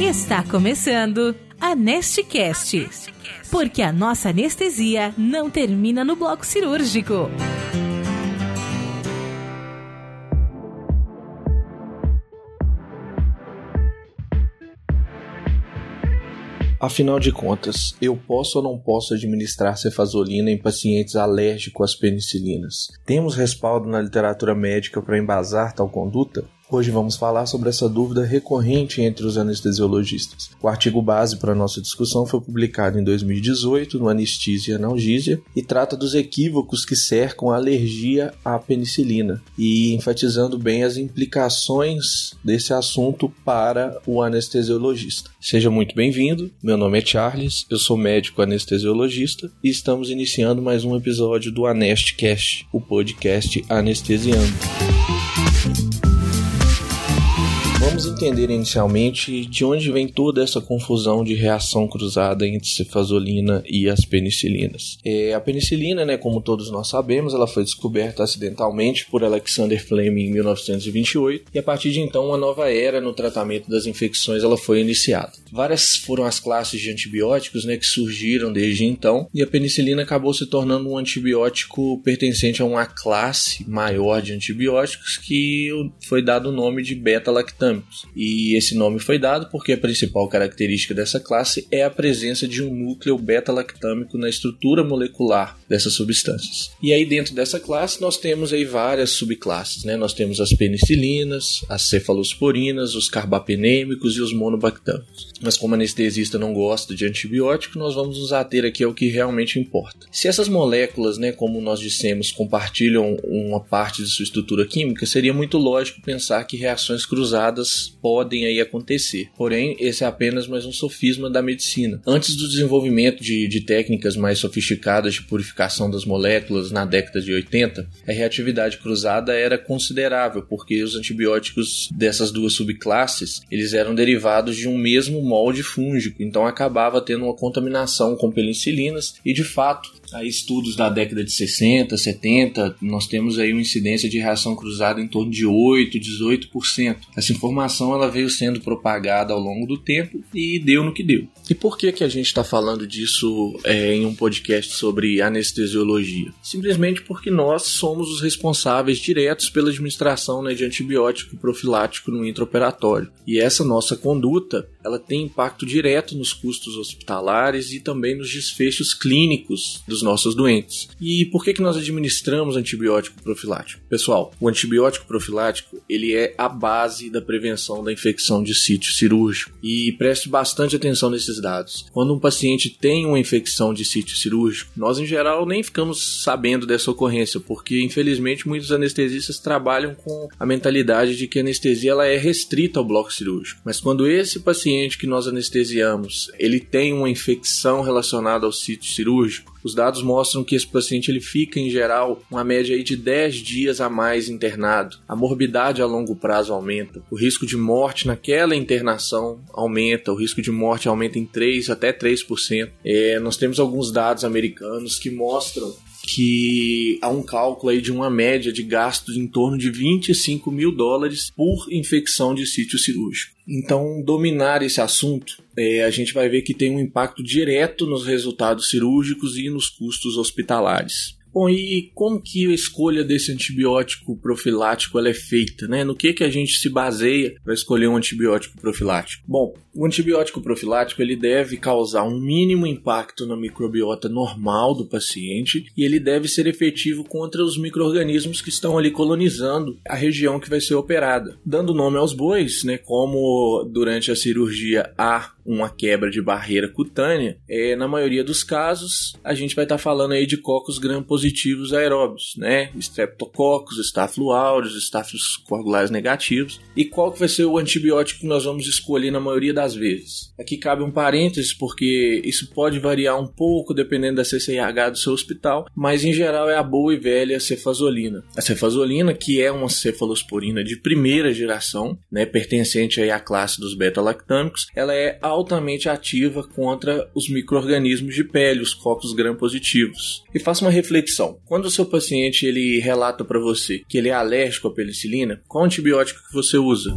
Está começando a Nestcast, porque a nossa anestesia não termina no bloco cirúrgico. Afinal de contas, eu posso ou não posso administrar cefazolina em pacientes alérgicos às penicilinas? Temos respaldo na literatura médica para embasar tal conduta? Hoje vamos falar sobre essa dúvida recorrente entre os anestesiologistas. O artigo base para nossa discussão foi publicado em 2018 no Anesthesia e Analgesia e trata dos equívocos que cercam a alergia à penicilina e enfatizando bem as implicações desse assunto para o anestesiologista. Seja muito bem-vindo. Meu nome é Charles, eu sou médico anestesiologista e estamos iniciando mais um episódio do Anestcast, o podcast anestesiando. Vamos entender inicialmente de onde vem toda essa confusão de reação cruzada entre cefazolina e as penicilinas. É, a penicilina, né, como todos nós sabemos, ela foi descoberta acidentalmente por Alexander Fleming em 1928 e a partir de então uma nova era no tratamento das infecções ela foi iniciada. Várias foram as classes de antibióticos né, que surgiram desde então e a penicilina acabou se tornando um antibiótico pertencente a uma classe maior de antibióticos que foi dado o nome de beta-lactam e esse nome foi dado porque a principal característica dessa classe é a presença de um núcleo beta-lactâmico na estrutura molecular dessas substâncias. E aí dentro dessa classe nós temos aí várias subclasses, né? Nós temos as penicilinas, as cefalosporinas, os carbapenêmicos e os monobactâmicos. Mas como anestesista não gosta de antibiótico, nós vamos nos ater aqui ao que realmente importa. Se essas moléculas, né, como nós dissemos, compartilham uma parte de sua estrutura química, seria muito lógico pensar que reações cruzadas podem aí acontecer. Porém, esse é apenas mais um sofisma da medicina. Antes do desenvolvimento de, de técnicas mais sofisticadas de purificação das moléculas na década de 80, a reatividade cruzada era considerável, porque os antibióticos dessas duas subclasses, eles eram derivados de um mesmo molde fúngico, então acabava tendo uma contaminação com penicilinas e de fato aí estudos da década de 60, 70, nós temos aí uma incidência de reação cruzada em torno de 8, 18%. Essa informação ela veio sendo propagada ao longo do tempo e deu no que deu. E por que que a gente está falando disso é, em um podcast sobre anestesiologia? Simplesmente porque nós somos os responsáveis diretos pela administração né, de antibiótico profilático no intraoperatório. E essa nossa conduta ela tem impacto direto nos custos hospitalares e também nos desfechos clínicos dos nossos doentes. E por que, que nós administramos antibiótico profilático? Pessoal, o antibiótico profilático ele é a base da prevenção da infecção de sítio cirúrgico. E preste bastante atenção nesses dados. Quando um paciente tem uma infecção de sítio cirúrgico, nós em geral nem ficamos sabendo dessa ocorrência, porque infelizmente muitos anestesistas trabalham com a mentalidade de que a anestesia ela é restrita ao bloco cirúrgico. Mas quando esse paciente que nós anestesiamos, ele tem uma infecção relacionada ao sítio cirúrgico, os dados mostram que esse paciente ele fica, em geral, uma média aí de 10 dias a mais internado. A morbidade a longo prazo aumenta. O risco de morte naquela internação aumenta. O risco de morte aumenta em 3 até 3%. É, nós temos alguns dados americanos que mostram que há um cálculo aí de uma média de gastos em torno de 25 mil dólares por infecção de sítio cirúrgico. Então, dominar esse assunto, é, a gente vai ver que tem um impacto direto nos resultados cirúrgicos e nos custos hospitalares. Bom, e como que a escolha desse antibiótico profilático ela é feita, né? No que que a gente se baseia para escolher um antibiótico profilático? Bom, o antibiótico profilático ele deve causar um mínimo impacto na microbiota normal do paciente e ele deve ser efetivo contra os microrganismos que estão ali colonizando a região que vai ser operada. Dando nome aos bois, né? Como durante a cirurgia há uma quebra de barreira cutânea, é, na maioria dos casos a gente vai estar tá falando aí de cocos gram-positivos aeróbios, né? Streptococcus, Staphylo aureus, Staphylos coagulares negativos. E qual que vai ser o antibiótico que nós vamos escolher na maioria das vezes? Aqui cabe um parênteses porque isso pode variar um pouco dependendo da CCIH do seu hospital, mas em geral é a boa e velha cefazolina. A cefazolina, que é uma cefalosporina de primeira geração, né, pertencente aí à classe dos beta-lactâmicos, ela é a altamente ativa contra os micro-organismos de pele, os cocos gram-positivos. E faça uma reflexão. Quando o seu paciente ele relata para você que ele é alérgico à penicilina, qual antibiótico que você usa?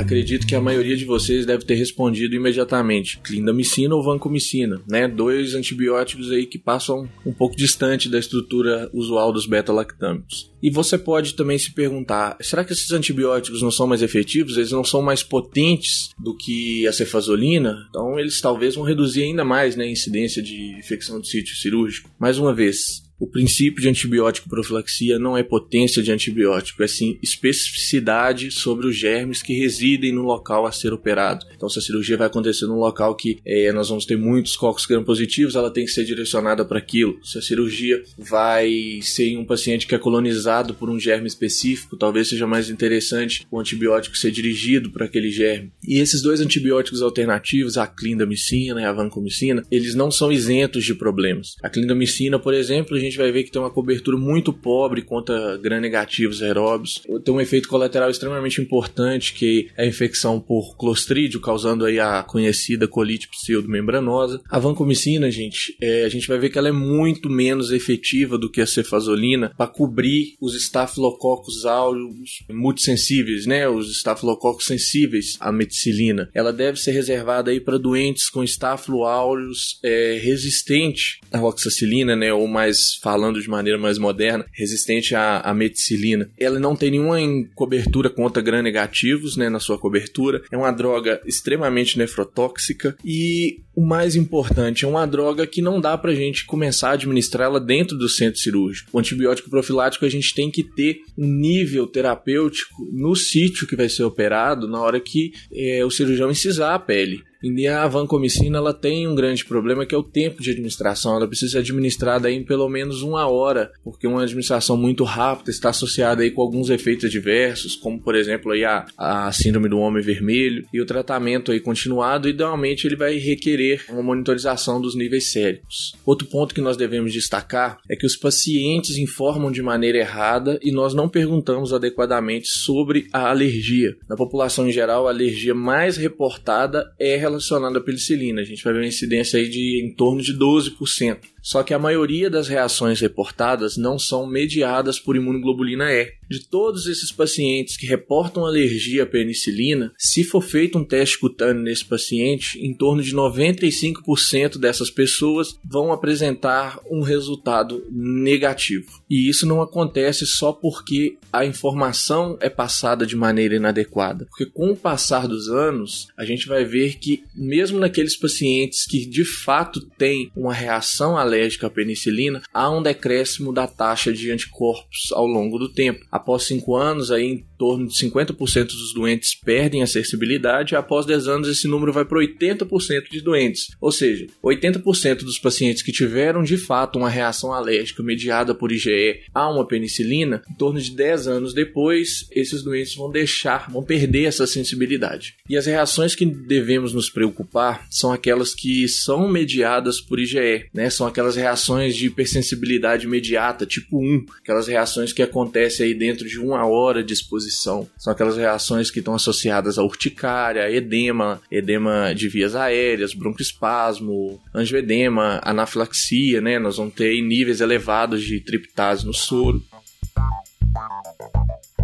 Acredito que a maioria de vocês deve ter respondido imediatamente: clindamicina ou vancomicina, né? Dois antibióticos aí que passam um pouco distante da estrutura usual dos beta-lactâmicos. E você pode também se perguntar: será que esses antibióticos não são mais efetivos? Eles não são mais potentes do que a cefazolina? Então eles talvez vão reduzir ainda mais né, a incidência de infecção de sítio cirúrgico. Mais uma vez, o princípio de antibiótico profilaxia não é potência de antibiótico, é sim especificidade sobre os germes que residem no local a ser operado. Então, se a cirurgia vai acontecer num local que é, nós vamos ter muitos cocos gram-positivos, ela tem que ser direcionada para aquilo. Se a cirurgia vai ser em um paciente que é colonizado por um germe específico, talvez seja mais interessante o antibiótico ser dirigido para aquele germe. E esses dois antibióticos alternativos, a clindamicina e a vancomicina, eles não são isentos de problemas. A clindamicina, por exemplo, a gente gente vai ver que tem uma cobertura muito pobre contra gram-negativos aeróbios. Tem um efeito colateral extremamente importante, que é a infecção por clostrídio, causando aí a conhecida colite pseudomembranosa. A vancomicina, gente, é, a gente vai ver que ela é muito menos efetiva do que a cefazolina para cobrir os estafilococos áureos multissensíveis, né? Os estafilococos sensíveis à meticilina. Ela deve ser reservada aí para doentes com estáfilo áureos é, resistente à oxacilina, né? Ou mais falando de maneira mais moderna, resistente à, à meticilina. Ela não tem nenhuma cobertura contra gram-negativos né, na sua cobertura. É uma droga extremamente nefrotóxica e o mais importante, é uma droga que não dá pra gente começar a administrar ela dentro do centro cirúrgico. O antibiótico profilático a gente tem que ter um nível terapêutico no sítio que vai ser operado na hora que é, o cirurgião incisar a pele. E a vancomicina ela tem um grande problema que é o tempo de administração. Ela precisa ser administrada em pelo menos uma hora, porque uma administração muito rápida está associada aí com alguns efeitos adversos, como por exemplo aí a, a síndrome do homem vermelho. E o tratamento aí continuado, idealmente ele vai requerer uma monitorização dos níveis séricos. Outro ponto que nós devemos destacar é que os pacientes informam de maneira errada e nós não perguntamos adequadamente sobre a alergia. Na população em geral, a alergia mais reportada é relacionado à penicilina. A gente vai ver uma incidência aí de em torno de 12%. Só que a maioria das reações reportadas não são mediadas por imunoglobulina E. De todos esses pacientes que reportam alergia à penicilina, se for feito um teste cutâneo nesse paciente, em torno de 95% dessas pessoas vão apresentar um resultado negativo. E isso não acontece só porque a informação é passada de maneira inadequada. Porque com o passar dos anos, a gente vai ver que mesmo naqueles pacientes que de fato têm uma reação alérgica à penicilina, há um decréscimo da taxa de anticorpos ao longo do tempo. Após 5 anos, aí torno de 50% dos doentes perdem a sensibilidade, após 10 anos esse número vai para 80% de doentes. Ou seja, 80% dos pacientes que tiveram de fato uma reação alérgica mediada por IgE a uma penicilina, em torno de 10 anos depois, esses doentes vão deixar, vão perder essa sensibilidade. E as reações que devemos nos preocupar são aquelas que são mediadas por IgE, né? São aquelas aquelas reações de hipersensibilidade imediata, tipo 1, aquelas reações que acontecem aí dentro de uma hora de exposição. São aquelas reações que estão associadas a urticária, edema, edema de vias aéreas, broncoespasmo, angioedema, anafilaxia, né? Nós vamos ter níveis elevados de triptase no soro.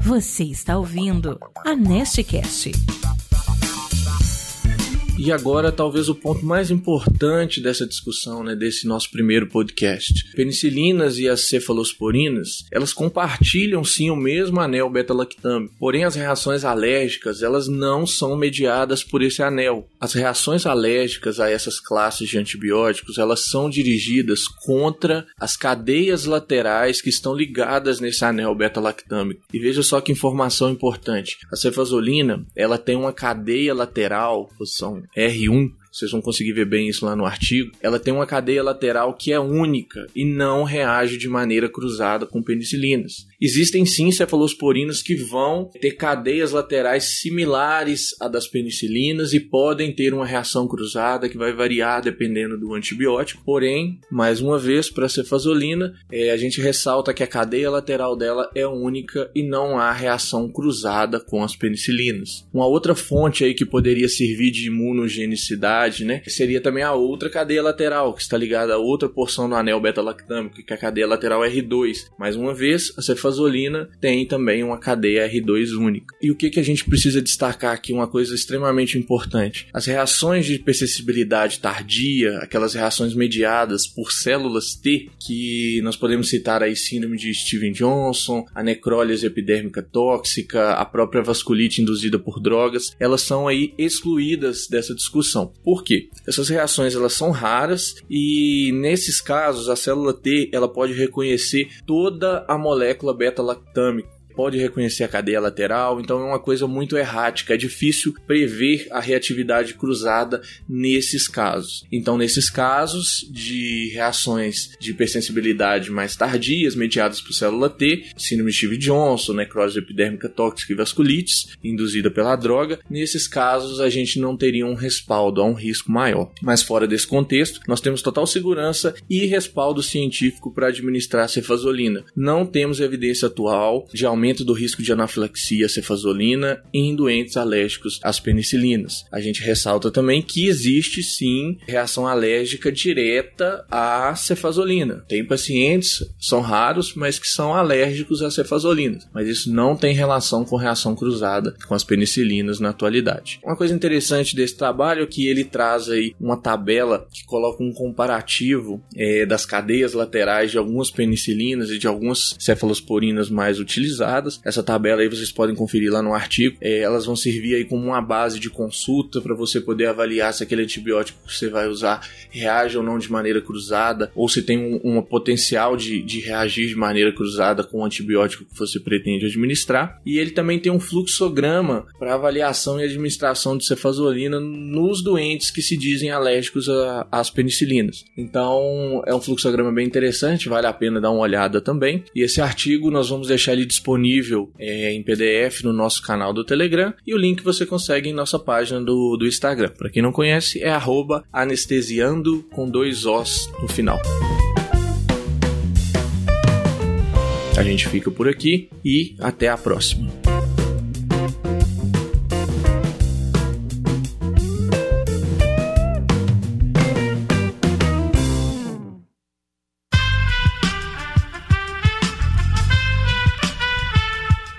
Você está ouvindo a Nestcast. E agora, talvez o ponto mais importante dessa discussão, né, desse nosso primeiro podcast. Penicilinas e as cefalosporinas, elas compartilham sim o mesmo anel beta-lactâmico, porém as reações alérgicas, elas não são mediadas por esse anel. As reações alérgicas a essas classes de antibióticos, elas são dirigidas contra as cadeias laterais que estão ligadas nesse anel beta-lactâmico. E veja só que informação importante. A cefazolina, ela tem uma cadeia lateral, posição R1 vocês vão conseguir ver bem isso lá no artigo, ela tem uma cadeia lateral que é única e não reage de maneira cruzada com penicilinas. Existem sim cefalosporinas que vão ter cadeias laterais similares à das penicilinas e podem ter uma reação cruzada que vai variar dependendo do antibiótico. Porém, mais uma vez, para a cefazolina, é, a gente ressalta que a cadeia lateral dela é única e não há reação cruzada com as penicilinas. Uma outra fonte aí que poderia servir de imunogenicidade né? Seria também a outra cadeia lateral, que está ligada a outra porção do anel beta-lactâmico, que é a cadeia lateral R2. Mais uma vez, a cefazolina tem também uma cadeia R2 única. E o que, que a gente precisa destacar aqui? Uma coisa extremamente importante. As reações de hipersensibilidade tardia, aquelas reações mediadas por células T, que nós podemos citar aí síndrome de Steven Johnson, a necrólise epidérmica tóxica, a própria vasculite induzida por drogas, elas são aí excluídas dessa discussão. Por quê? Essas reações elas são raras e nesses casos a célula T ela pode reconhecer toda a molécula beta-lactâmica pode reconhecer a cadeia lateral, então é uma coisa muito errática, é difícil prever a reatividade cruzada nesses casos. Então, nesses casos de reações de hipersensibilidade mais tardias, mediadas por célula T, síndrome de Steve Johnson, necrose epidérmica tóxica e vasculites, induzida pela droga, nesses casos a gente não teria um respaldo, há um risco maior. Mas fora desse contexto, nós temos total segurança e respaldo científico para administrar cefazolina. Não temos evidência atual de aumento aumento do risco de anafilaxia cefazolina em doentes alérgicos às penicilinas. A gente ressalta também que existe sim reação alérgica direta à cefazolina. Tem pacientes, são raros, mas que são alérgicos à cefazolina, mas isso não tem relação com reação cruzada com as penicilinas na atualidade. Uma coisa interessante desse trabalho é que ele traz aí uma tabela que coloca um comparativo é, das cadeias laterais de algumas penicilinas e de algumas cefalosporinas mais utilizadas essa tabela aí vocês podem conferir lá no artigo. É, elas vão servir aí como uma base de consulta para você poder avaliar se aquele antibiótico que você vai usar reage ou não de maneira cruzada, ou se tem um, um potencial de, de reagir de maneira cruzada com o antibiótico que você pretende administrar. E ele também tem um fluxograma para avaliação e administração de cefazolina nos doentes que se dizem alérgicos às penicilinas. Então é um fluxograma bem interessante, vale a pena dar uma olhada também. E esse artigo nós vamos deixar ele disponível disponível é, em PDF no nosso canal do Telegram e o link você consegue em nossa página do, do Instagram. Para quem não conhece, é anestesiando com dois Os no final. A gente fica por aqui e até a próxima.